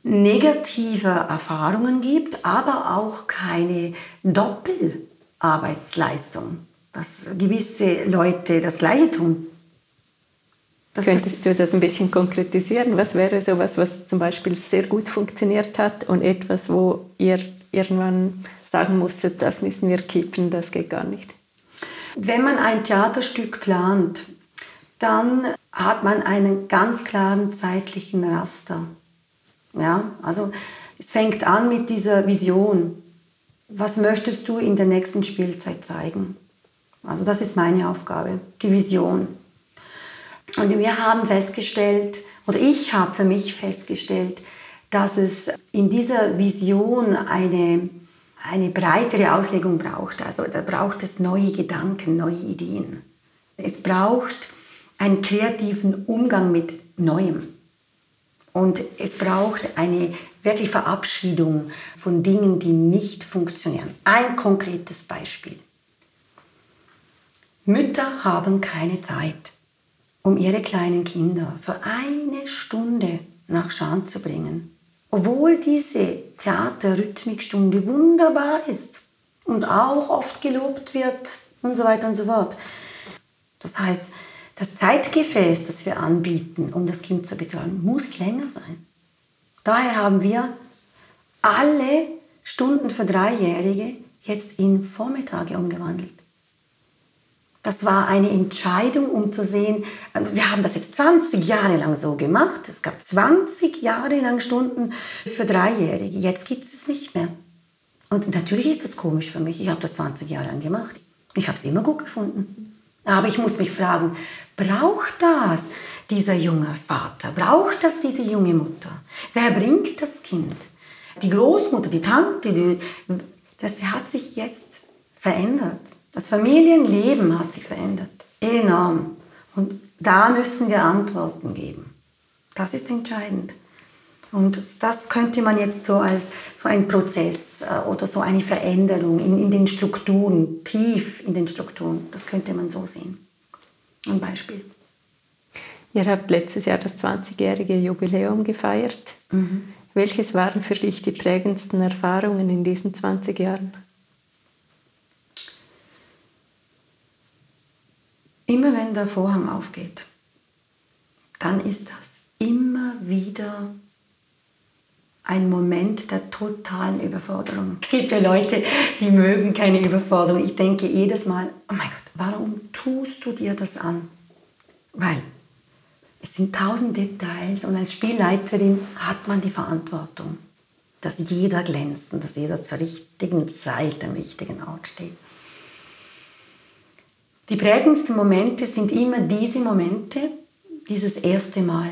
negativer Erfahrungen gibt, aber auch keine Doppelarbeitsleistung, dass gewisse Leute das Gleiche tun. Das Könntest du das ein bisschen konkretisieren? Was wäre so etwas, was zum Beispiel sehr gut funktioniert hat und etwas, wo ihr irgendwann sagen musstet, das müssen wir kippen, das geht gar nicht? Wenn man ein Theaterstück plant, dann hat man einen ganz klaren zeitlichen Raster. Ja, also es fängt an mit dieser Vision. Was möchtest du in der nächsten Spielzeit zeigen? Also das ist meine Aufgabe, die Vision. Und wir haben festgestellt, oder ich habe für mich festgestellt, dass es in dieser Vision eine eine breitere Auslegung braucht. Also da braucht es neue Gedanken, neue Ideen. Es braucht einen kreativen Umgang mit Neuem. Und es braucht eine wirklich Verabschiedung von Dingen, die nicht funktionieren. Ein konkretes Beispiel. Mütter haben keine Zeit, um ihre kleinen Kinder für eine Stunde nach Schaan zu bringen obwohl diese Theaterrhythmikstunde wunderbar ist und auch oft gelobt wird und so weiter und so fort. Das heißt, das Zeitgefäß, das wir anbieten, um das Kind zu betreuen, muss länger sein. Daher haben wir alle Stunden für Dreijährige jetzt in Vormittage umgewandelt. Das war eine Entscheidung, um zu sehen, also wir haben das jetzt 20 Jahre lang so gemacht. Es gab 20 Jahre lang Stunden für Dreijährige. Jetzt gibt es es nicht mehr. Und natürlich ist das komisch für mich. Ich habe das 20 Jahre lang gemacht. Ich habe es immer gut gefunden. Aber ich muss mich fragen, braucht das dieser junge Vater? Braucht das diese junge Mutter? Wer bringt das Kind? Die Großmutter, die Tante, die, das hat sich jetzt verändert. Das Familienleben hat sich verändert. Enorm. Und da müssen wir Antworten geben. Das ist entscheidend. Und das könnte man jetzt so als so ein Prozess äh, oder so eine Veränderung in, in den Strukturen, tief in den Strukturen, das könnte man so sehen. Ein Beispiel. Ihr habt letztes Jahr das 20-jährige Jubiläum gefeiert. Mhm. Welches waren für dich die prägendsten Erfahrungen in diesen 20 Jahren? Immer wenn der Vorhang aufgeht, dann ist das immer wieder ein Moment der totalen Überforderung. Es gibt ja Leute, die mögen keine Überforderung. Ich denke jedes Mal, oh mein Gott, warum tust du dir das an? Weil es sind tausend Details und als Spielleiterin hat man die Verantwortung, dass jeder glänzt und dass jeder zur richtigen Zeit am richtigen Ort steht. Die prägendsten Momente sind immer diese Momente, dieses erste Mal.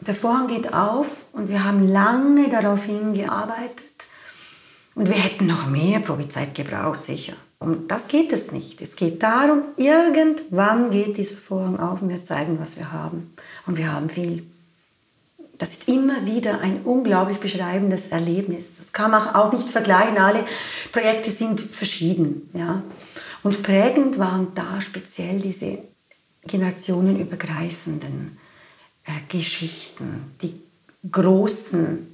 Der Vorhang geht auf und wir haben lange darauf hingearbeitet und wir hätten noch mehr Probezeit gebraucht, sicher. Um das geht es nicht. Es geht darum, irgendwann geht dieser Vorhang auf und wir zeigen, was wir haben. Und wir haben viel. Das ist immer wieder ein unglaublich beschreibendes Erlebnis. Das kann man auch nicht vergleichen. Alle Projekte sind verschieden. Ja? Und prägend waren da speziell diese generationenübergreifenden äh, Geschichten, die großen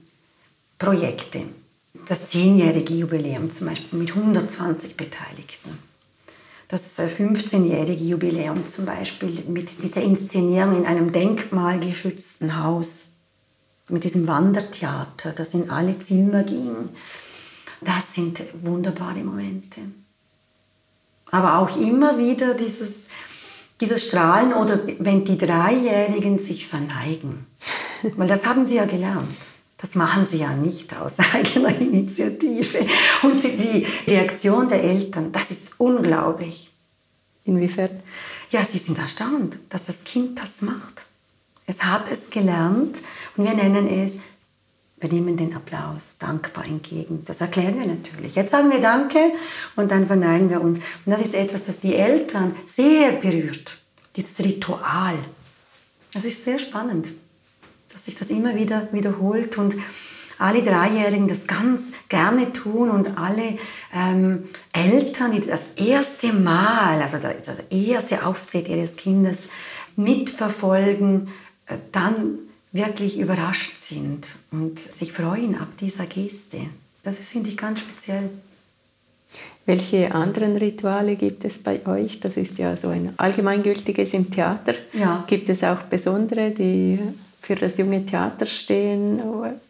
Projekte. Das zehnjährige Jubiläum zum Beispiel mit 120 Beteiligten. Das 15-jährige äh, Jubiläum zum Beispiel mit dieser Inszenierung in einem denkmalgeschützten Haus, mit diesem Wandertheater, das in alle Zimmer ging. Das sind wunderbare Momente. Aber auch immer wieder dieses dieses Strahlen oder wenn die Dreijährigen sich verneigen. Weil das haben sie ja gelernt. Das machen sie ja nicht aus eigener Initiative. Und die Reaktion der Eltern, das ist unglaublich. Inwiefern? Ja, sie sind erstaunt, dass das Kind das macht. Es hat es gelernt und wir nennen es, wir nehmen den Applaus dankbar entgegen. Das erklären wir natürlich. Jetzt sagen wir Danke und dann verneigen wir uns. Und das ist etwas, das die Eltern sehr berührt. Dieses Ritual. Das ist sehr spannend, dass sich das immer wieder wiederholt und alle Dreijährigen das ganz gerne tun und alle ähm, Eltern, die das erste Mal, also der, der erste Auftritt ihres Kindes mitverfolgen, äh, dann wirklich überrascht sind und sich freuen ab dieser Geste. Das finde ich ganz speziell. Welche anderen Rituale gibt es bei euch? Das ist ja so ein allgemeingültiges im Theater. Ja. Gibt es auch besondere, die für das junge Theater stehen,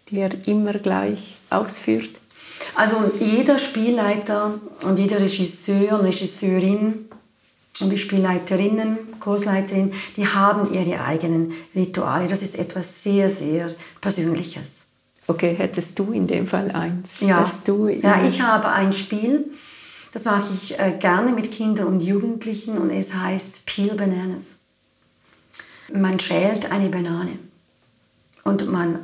die ihr immer gleich ausführt? Also jeder Spielleiter und jeder Regisseur und Regisseurin und die Spielleiterinnen, Kursleiterinnen, die haben ihre eigenen Rituale. Das ist etwas sehr, sehr Persönliches. Okay, hättest du in dem Fall eins? Ja, du, ja. ich habe ein Spiel, das mache ich äh, gerne mit Kindern und Jugendlichen und es heißt Peel Bananas. Man schält eine Banane und man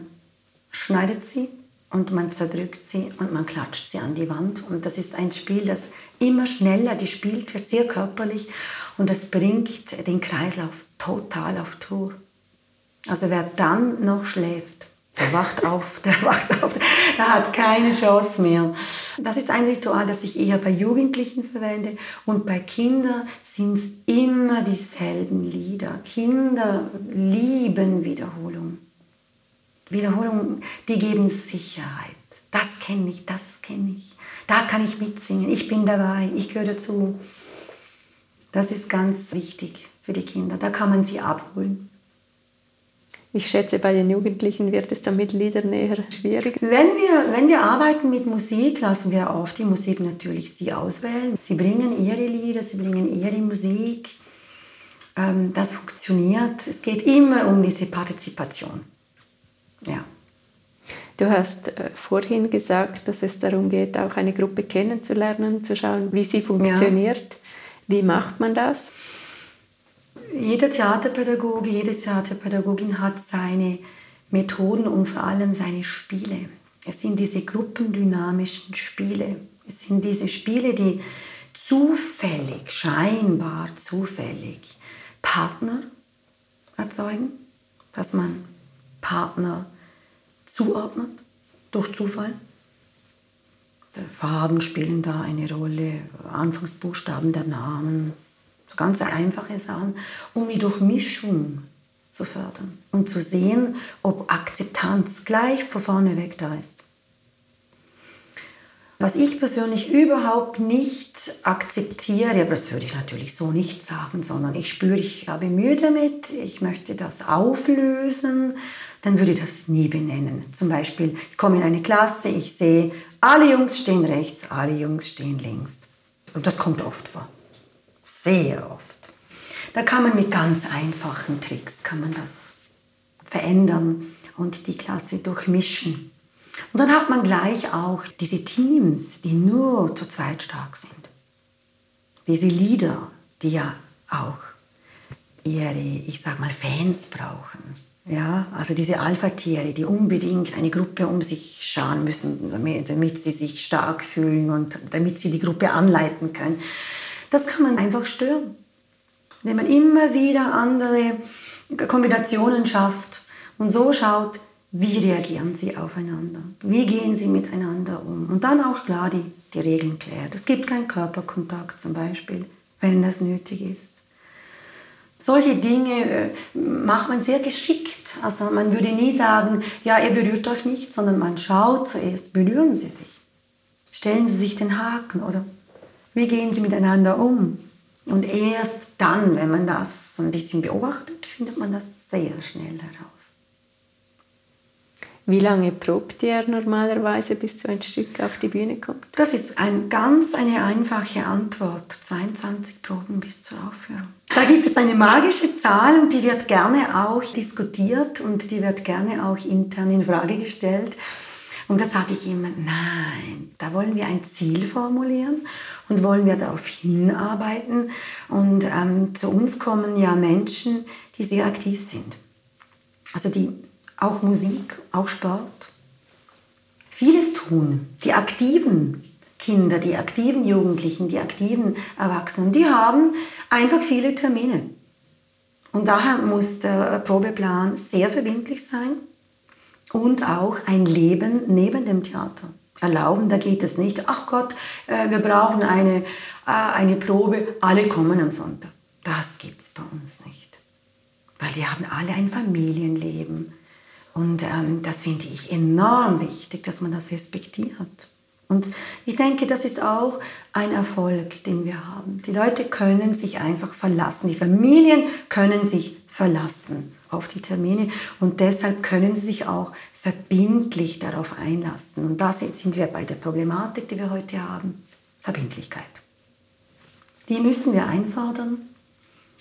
schneidet sie und man zerdrückt sie und man klatscht sie an die Wand. Und das ist ein Spiel, das immer schneller gespielt wird, sehr körperlich und das bringt den Kreislauf total auf Tour. Also wer dann noch schläft, der wacht auf, der wacht auf, der hat keine Chance mehr. Das ist ein Ritual, das ich eher bei Jugendlichen verwende und bei Kindern sind es immer dieselben Lieder. Kinder lieben Wiederholung. Wiederholungen, die geben Sicherheit. Das kenne ich, das kenne ich. Da kann ich mitsingen. Ich bin dabei, ich gehöre dazu. Das ist ganz wichtig für die Kinder. Da kann man sie abholen. Ich schätze, bei den Jugendlichen wird es dann mit Liedern eher schwierig. Wenn wir, wenn wir arbeiten mit Musik, lassen wir oft die Musik natürlich sie auswählen. Sie bringen ihre Lieder, sie bringen ihre Musik. Ähm, das funktioniert. Es geht immer um diese Partizipation. Ja. Du hast äh, vorhin gesagt, dass es darum geht, auch eine Gruppe kennenzulernen, zu schauen, wie sie funktioniert. Ja. Wie macht man das? Jeder Theaterpädagoge, jede Theaterpädagogin hat seine Methoden und vor allem seine Spiele. Es sind diese gruppendynamischen Spiele. Es sind diese Spiele, die zufällig, scheinbar zufällig Partner erzeugen, dass man Partner zuordnet durch Zufall. Farben spielen da eine Rolle, Anfangsbuchstaben der Namen, so ganz einfache Sachen, um die Durchmischung zu fördern und zu sehen, ob Akzeptanz gleich von vorne weg da ist. Was ich persönlich überhaupt nicht akzeptiere, aber das würde ich natürlich so nicht sagen, sondern ich spüre, ich habe Mühe damit, ich möchte das auflösen, dann würde ich das nie benennen. Zum Beispiel, ich komme in eine Klasse, ich sehe, alle Jungs stehen rechts, alle Jungs stehen links. Und das kommt oft vor. Sehr oft. Da kann man mit ganz einfachen Tricks kann man das verändern und die Klasse durchmischen. Und dann hat man gleich auch diese Teams, die nur zu zweit stark sind. Diese Leader, die ja auch ihre, ich sag mal, Fans brauchen. Ja, also diese Alpha-Tiere, die unbedingt eine Gruppe um sich scharen müssen, damit, damit sie sich stark fühlen und damit sie die Gruppe anleiten können. Das kann man einfach stören. Wenn man immer wieder andere Kombinationen schafft und so schaut, wie reagieren sie aufeinander, wie gehen sie miteinander um und dann auch klar die, die Regeln klärt. Es gibt keinen Körperkontakt zum Beispiel, wenn das nötig ist. Solche Dinge äh, macht man sehr geschickt. Also man würde nie sagen, ja, ihr berührt euch nicht, sondern man schaut zuerst, berühren sie sich. Stellen sie sich den Haken oder wie gehen sie miteinander um? Und erst dann, wenn man das so ein bisschen beobachtet, findet man das sehr schnell heraus. Wie lange probt ihr normalerweise, bis so ein Stück auf die Bühne kommt? Das ist ein, ganz eine einfache Antwort. 22 Proben bis zur Aufführung. Da gibt es eine magische Zahl und die wird gerne auch diskutiert und die wird gerne auch intern in Frage gestellt. Und da sage ich immer, nein, da wollen wir ein Ziel formulieren und wollen wir darauf hinarbeiten. Und ähm, zu uns kommen ja Menschen, die sehr aktiv sind. Also die auch Musik, auch Sport. Vieles tun. Die aktiven Kinder, die aktiven Jugendlichen, die aktiven Erwachsenen, die haben einfach viele Termine. Und daher muss der Probeplan sehr verbindlich sein und auch ein Leben neben dem Theater erlauben. Da geht es nicht, ach Gott, äh, wir brauchen eine, äh, eine Probe, alle kommen am Sonntag. Das gibt es bei uns nicht. Weil die haben alle ein Familienleben, und ähm, das finde ich enorm wichtig, dass man das respektiert. Und ich denke, das ist auch ein Erfolg, den wir haben. Die Leute können sich einfach verlassen. Die Familien können sich verlassen auf die Termine und deshalb können sie sich auch verbindlich darauf einlassen. Und da sind wir bei der Problematik, die wir heute haben, Verbindlichkeit. Die müssen wir einfordern.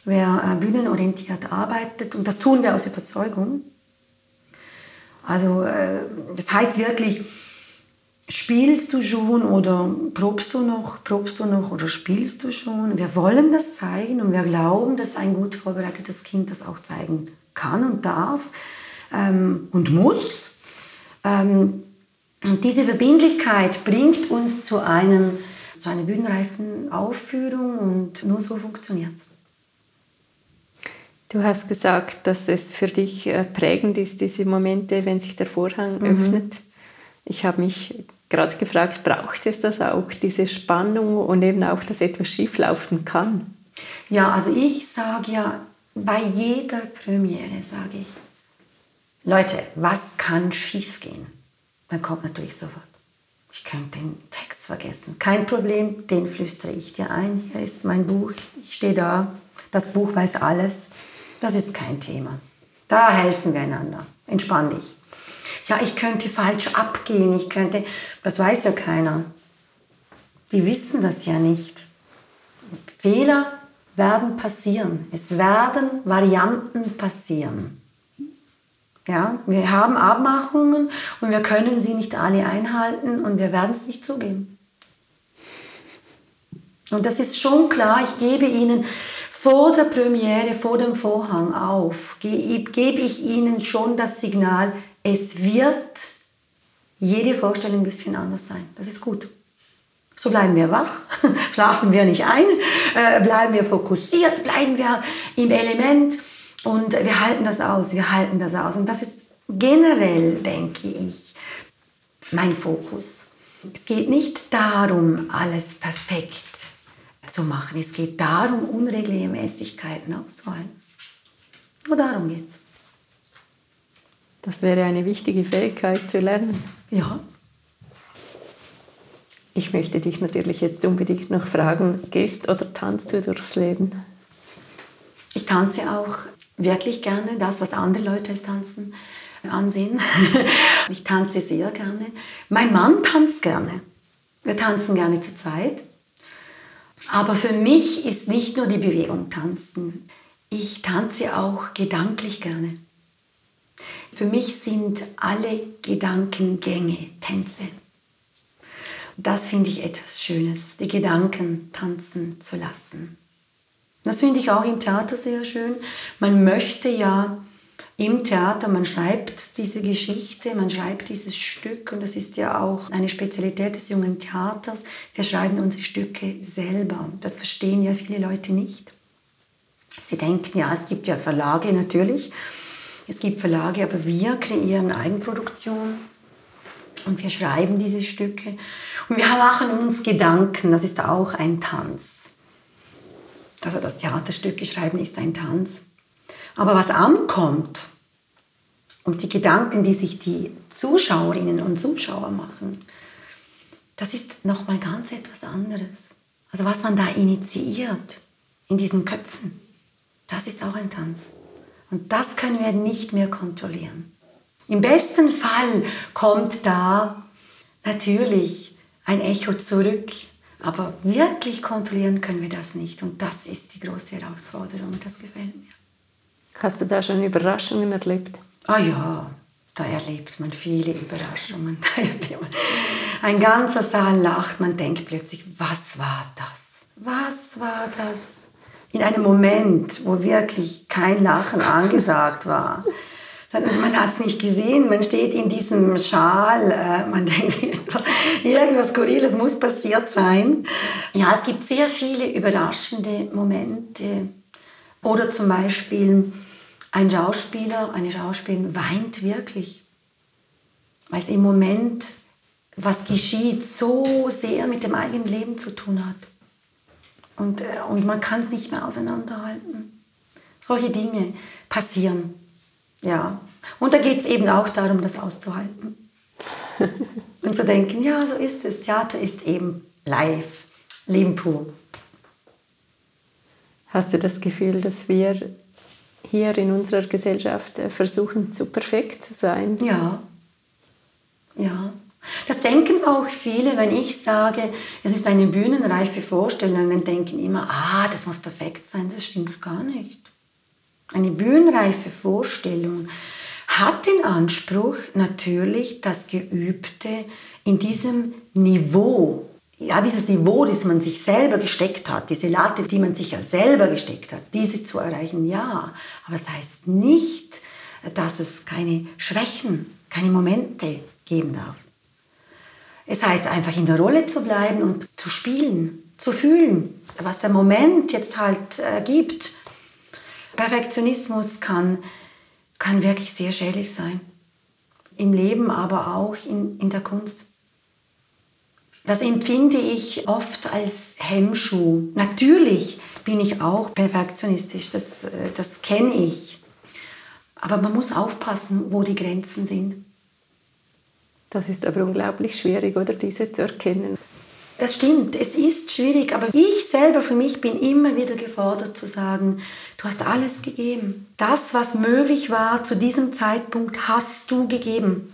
Wer äh, bühnenorientiert arbeitet, und das tun wir aus Überzeugung, also äh, das heißt wirklich, spielst du schon oder probst du noch, probst du noch oder spielst du schon? Wir wollen das zeigen und wir glauben, dass ein gut vorbereitetes Kind das auch zeigen kann und darf ähm, und muss. Ähm, und diese Verbindlichkeit bringt uns zu, einem, zu einer bühnenreifen Aufführung und nur so funktioniert es. Du hast gesagt, dass es für dich äh, prägend ist, diese Momente, wenn sich der Vorhang mhm. öffnet. Ich habe mich gerade gefragt, braucht es das auch, diese Spannung und eben auch, dass etwas schieflaufen kann? Ja, also ich sage ja, bei jeder Premiere sage ich, Leute, was kann schiefgehen? Dann kommt natürlich sofort. Ich könnte den Text vergessen. Kein Problem, den flüstere ich dir ein. Hier ist mein Buch, ich stehe da. Das Buch weiß alles. Das ist kein Thema. Da helfen wir einander. Entspann dich. Ja, ich könnte falsch abgehen. Ich könnte, das weiß ja keiner. Die wissen das ja nicht. Fehler werden passieren. Es werden Varianten passieren. Ja, wir haben Abmachungen und wir können sie nicht alle einhalten und wir werden es nicht zugeben. Und das ist schon klar, ich gebe Ihnen vor der Premiere, vor dem Vorhang auf, gebe ich Ihnen schon das Signal, es wird jede Vorstellung ein bisschen anders sein. Das ist gut. So bleiben wir wach, schlafen wir nicht ein, äh, bleiben wir fokussiert, bleiben wir im Element und wir halten das aus, wir halten das aus. Und das ist generell, denke ich, mein Fokus. Es geht nicht darum, alles perfekt zu machen. Es geht darum, Unregelmäßigkeiten auszuhalten. Nur darum geht es. Das wäre eine wichtige Fähigkeit zu lernen. Ja. Ich möchte dich natürlich jetzt unbedingt noch fragen, gehst oder tanzt du durchs Leben? Ich tanze auch wirklich gerne, das, was andere Leute als Tanzen ansehen. ich tanze sehr gerne. Mein Mann tanzt gerne. Wir tanzen gerne zu zweit. Aber für mich ist nicht nur die Bewegung tanzen. Ich tanze auch gedanklich gerne. Für mich sind alle Gedankengänge Tänze. Das finde ich etwas Schönes, die Gedanken tanzen zu lassen. Das finde ich auch im Theater sehr schön. Man möchte ja im Theater, man schreibt diese Geschichte, man schreibt dieses Stück und das ist ja auch eine Spezialität des jungen Theaters. Wir schreiben unsere Stücke selber. Das verstehen ja viele Leute nicht. Sie denken, ja, es gibt ja Verlage natürlich. Es gibt Verlage, aber wir kreieren Eigenproduktion und wir schreiben diese Stücke und wir machen uns Gedanken. Das ist auch ein Tanz. Also das Theaterstücke schreiben ist ein Tanz. Aber was ankommt und die Gedanken, die sich die Zuschauerinnen und Zuschauer machen, das ist nochmal ganz etwas anderes. Also was man da initiiert in diesen Köpfen, das ist auch ein Tanz. Und das können wir nicht mehr kontrollieren. Im besten Fall kommt da natürlich ein Echo zurück, aber wirklich kontrollieren können wir das nicht. Und das ist die große Herausforderung. Das gefällt mir. Hast du da schon Überraschungen erlebt? Ah ja, da erlebt man viele Überraschungen. Ein ganzer Saal lacht, man denkt plötzlich, was war das? Was war das? In einem Moment, wo wirklich kein Lachen angesagt war. Man hat es nicht gesehen, man steht in diesem Schal, äh, man denkt, irgendwas Skurriles muss passiert sein. Ja, es gibt sehr viele überraschende Momente. Oder zum Beispiel ein Schauspieler, eine Schauspielerin weint wirklich, weil es im Moment, was geschieht, so sehr mit dem eigenen Leben zu tun hat. Und, äh, und man kann es nicht mehr auseinanderhalten. Solche Dinge passieren. Ja. Und da geht es eben auch darum, das auszuhalten. und zu denken, ja, so ist es. Theater ist eben live, Leben pur. Hast du das Gefühl, dass wir hier in unserer Gesellschaft äh, versuchen, zu perfekt zu sein? Ja. Ja. Das denken auch viele, wenn ich sage, es ist eine bühnenreife Vorstellung, dann denken immer, ah, das muss perfekt sein. Das stimmt gar nicht. Eine bühnenreife Vorstellung hat den Anspruch, natürlich das Geübte in diesem Niveau, ja, dieses Niveau, das man sich selber gesteckt hat, diese Latte, die man sich ja selber gesteckt hat, diese zu erreichen, ja. Aber es das heißt nicht, dass es keine Schwächen, keine Momente geben darf. Es heißt einfach in der Rolle zu bleiben und zu spielen, zu fühlen, was der Moment jetzt halt äh, gibt Perfektionismus kann, kann wirklich sehr schädlich sein. Im Leben, aber auch in, in der Kunst. Das empfinde ich oft als Hemmschuh. Natürlich bin ich auch perfektionistisch, das, äh, das kenne ich. Aber man muss aufpassen, wo die Grenzen sind. Das ist aber unglaublich schwierig, oder diese zu erkennen. Das stimmt, es ist schwierig, aber ich selber für mich bin immer wieder gefordert zu sagen, du hast alles gegeben. Das, was möglich war zu diesem Zeitpunkt, hast du gegeben.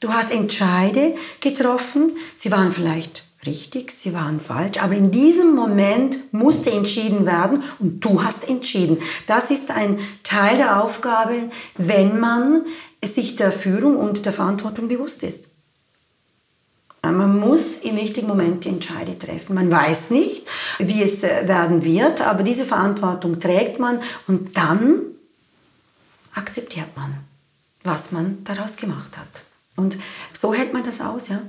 Du hast Entscheide getroffen, sie waren vielleicht richtig, sie waren falsch, aber in diesem Moment musste entschieden werden und du hast entschieden. Das ist ein Teil der Aufgabe, wenn man sich der Führung und der Verantwortung bewusst ist. Man muss im richtigen Moment die Entscheidung treffen. Man weiß nicht, wie es äh, werden wird, aber diese Verantwortung trägt man und dann akzeptiert man, was man daraus gemacht hat. Und so hält man das aus, ja.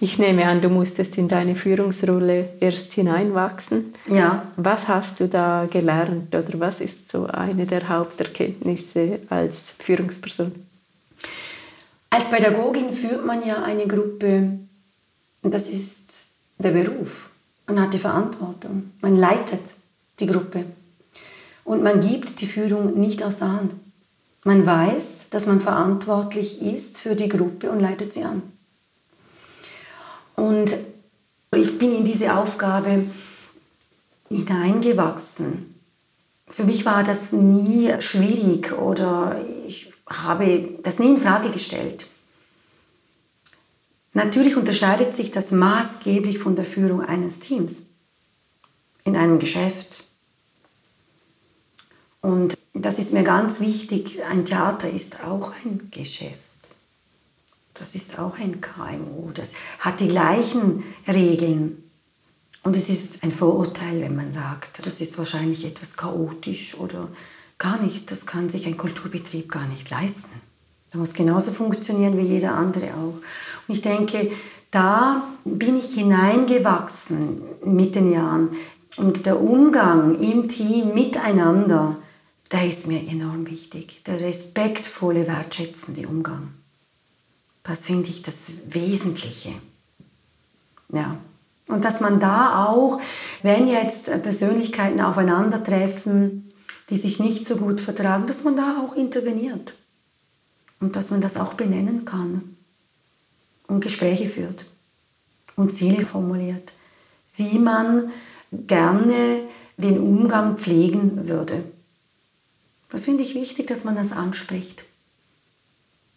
Ich nehme an, du musstest in deine Führungsrolle erst hineinwachsen. Ja. Was hast du da gelernt oder was ist so eine der Haupterkenntnisse als Führungsperson? Als Pädagogin führt man ja eine Gruppe das ist der Beruf. Man hat die Verantwortung. Man leitet die Gruppe. Und man gibt die Führung nicht aus der Hand. Man weiß, dass man verantwortlich ist für die Gruppe und leitet sie an. Und ich bin in diese Aufgabe hineingewachsen. Für mich war das nie schwierig oder ich habe das nie in Frage gestellt. Natürlich unterscheidet sich das maßgeblich von der Führung eines Teams in einem Geschäft Und das ist mir ganz wichtig. Ein Theater ist auch ein Geschäft. Das ist auch ein KMU. Das hat die gleichen Regeln. Und es ist ein Vorurteil, wenn man sagt, das ist wahrscheinlich etwas chaotisch oder gar nicht. Das kann sich ein Kulturbetrieb gar nicht leisten. Das muss genauso funktionieren wie jeder andere auch. Und ich denke, da bin ich hineingewachsen mit den Jahren. Und der Umgang im Team miteinander, der ist mir enorm wichtig. Der respektvolle, wertschätzende Umgang. Das finde ich das Wesentliche. Ja. Und dass man da auch, wenn jetzt Persönlichkeiten aufeinandertreffen, die sich nicht so gut vertragen, dass man da auch interveniert. Und dass man das auch benennen kann und Gespräche führt und Ziele formuliert, wie man gerne den Umgang pflegen würde. Das finde ich wichtig, dass man das anspricht.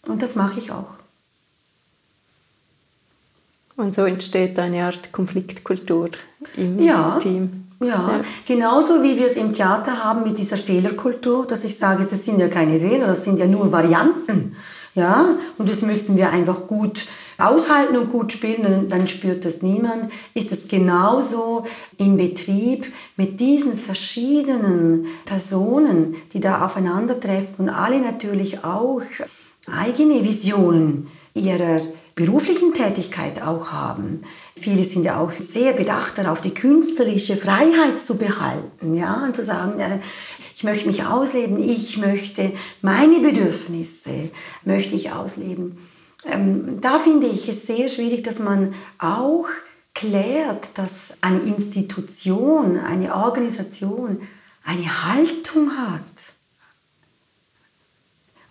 Und das mache ich auch. Und so entsteht eine Art Konfliktkultur im ja, Team. Ja. ja, genauso wie wir es im Theater haben mit dieser Fehlerkultur, dass ich sage, das sind ja keine Fehler, das sind ja nur Varianten. Ja, und das müssen wir einfach gut aushalten und gut spielen, dann spürt das niemand. Ist es genauso im Betrieb mit diesen verschiedenen Personen, die da aufeinandertreffen und alle natürlich auch eigene Visionen ihrer beruflichen Tätigkeit auch haben. Viele sind ja auch sehr bedacht darauf, die künstlerische Freiheit zu behalten, ja, und zu sagen, äh, ich möchte mich ausleben, ich möchte meine Bedürfnisse, möchte ich ausleben. Ähm, da finde ich es sehr schwierig, dass man auch klärt, dass eine Institution, eine Organisation eine Haltung hat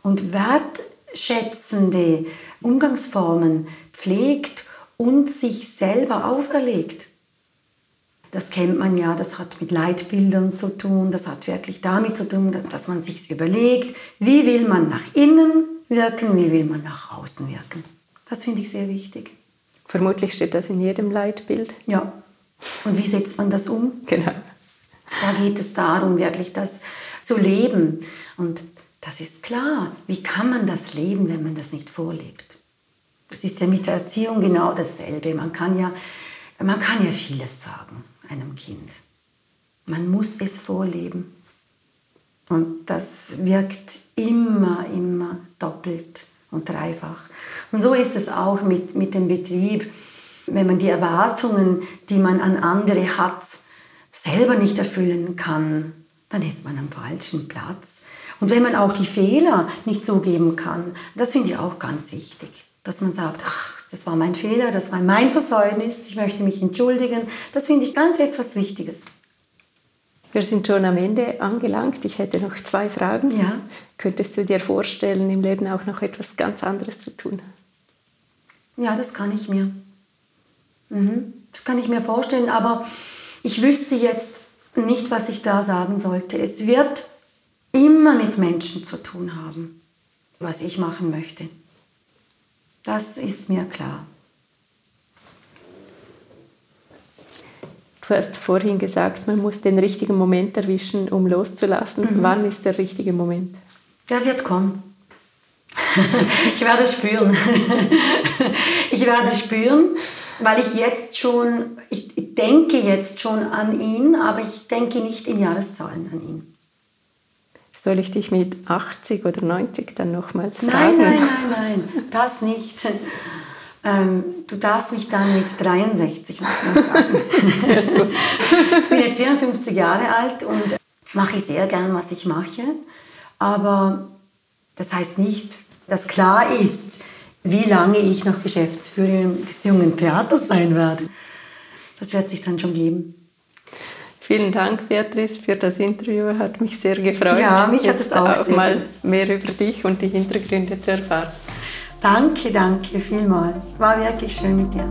und wertschätzende Umgangsformen pflegt und sich selber auferlegt. Das kennt man ja, das hat mit Leitbildern zu tun, das hat wirklich damit zu tun, dass man sich überlegt, wie will man nach innen wirken, wie will man nach außen wirken. Das finde ich sehr wichtig. Vermutlich steht das in jedem Leitbild. Ja. Und wie setzt man das um? Genau. Da geht es darum, wirklich das zu leben. Und das ist klar. Wie kann man das leben, wenn man das nicht vorlebt? Das ist ja mit der Erziehung genau dasselbe. Man kann ja, man kann ja vieles sagen einem Kind. Man muss es vorleben. Und das wirkt immer, immer doppelt und dreifach. Und so ist es auch mit, mit dem Betrieb. Wenn man die Erwartungen, die man an andere hat, selber nicht erfüllen kann, dann ist man am falschen Platz. Und wenn man auch die Fehler nicht zugeben kann, das finde ich auch ganz wichtig, dass man sagt, ach, das war mein Fehler, das war mein Versäumnis, ich möchte mich entschuldigen. Das finde ich ganz etwas Wichtiges. Wir sind schon am Ende angelangt. Ich hätte noch zwei Fragen. Ja. Könntest du dir vorstellen, im Leben auch noch etwas ganz anderes zu tun? Ja, das kann ich mir. Mhm. Das kann ich mir vorstellen, aber ich wüsste jetzt nicht, was ich da sagen sollte. Es wird immer mit Menschen zu tun haben, was ich machen möchte. Das ist mir klar. Du hast vorhin gesagt, man muss den richtigen Moment erwischen, um loszulassen. Mhm. Wann ist der richtige Moment? Der wird kommen. ich werde es spüren. ich werde es spüren, weil ich jetzt schon, ich denke jetzt schon an ihn, aber ich denke nicht in Jahreszahlen an ihn. Soll ich dich mit 80 oder 90 dann nochmals fragen? Nein, nein, nein, nein, das nicht. Ähm, du darfst mich dann mit 63 nochmal fragen. ich bin jetzt 54 Jahre alt und mache sehr gern, was ich mache. Aber das heißt nicht, dass klar ist, wie lange ich noch Geschäftsführerin des jungen Theaters sein werde. Das wird sich dann schon geben. Vielen Dank, Beatrice, für das Interview. Hat mich sehr gefreut. Ja, mich hat es auch, auch mal mehr über dich und die Hintergründe zu erfahren. Danke, danke vielmals. War wirklich schön mit dir.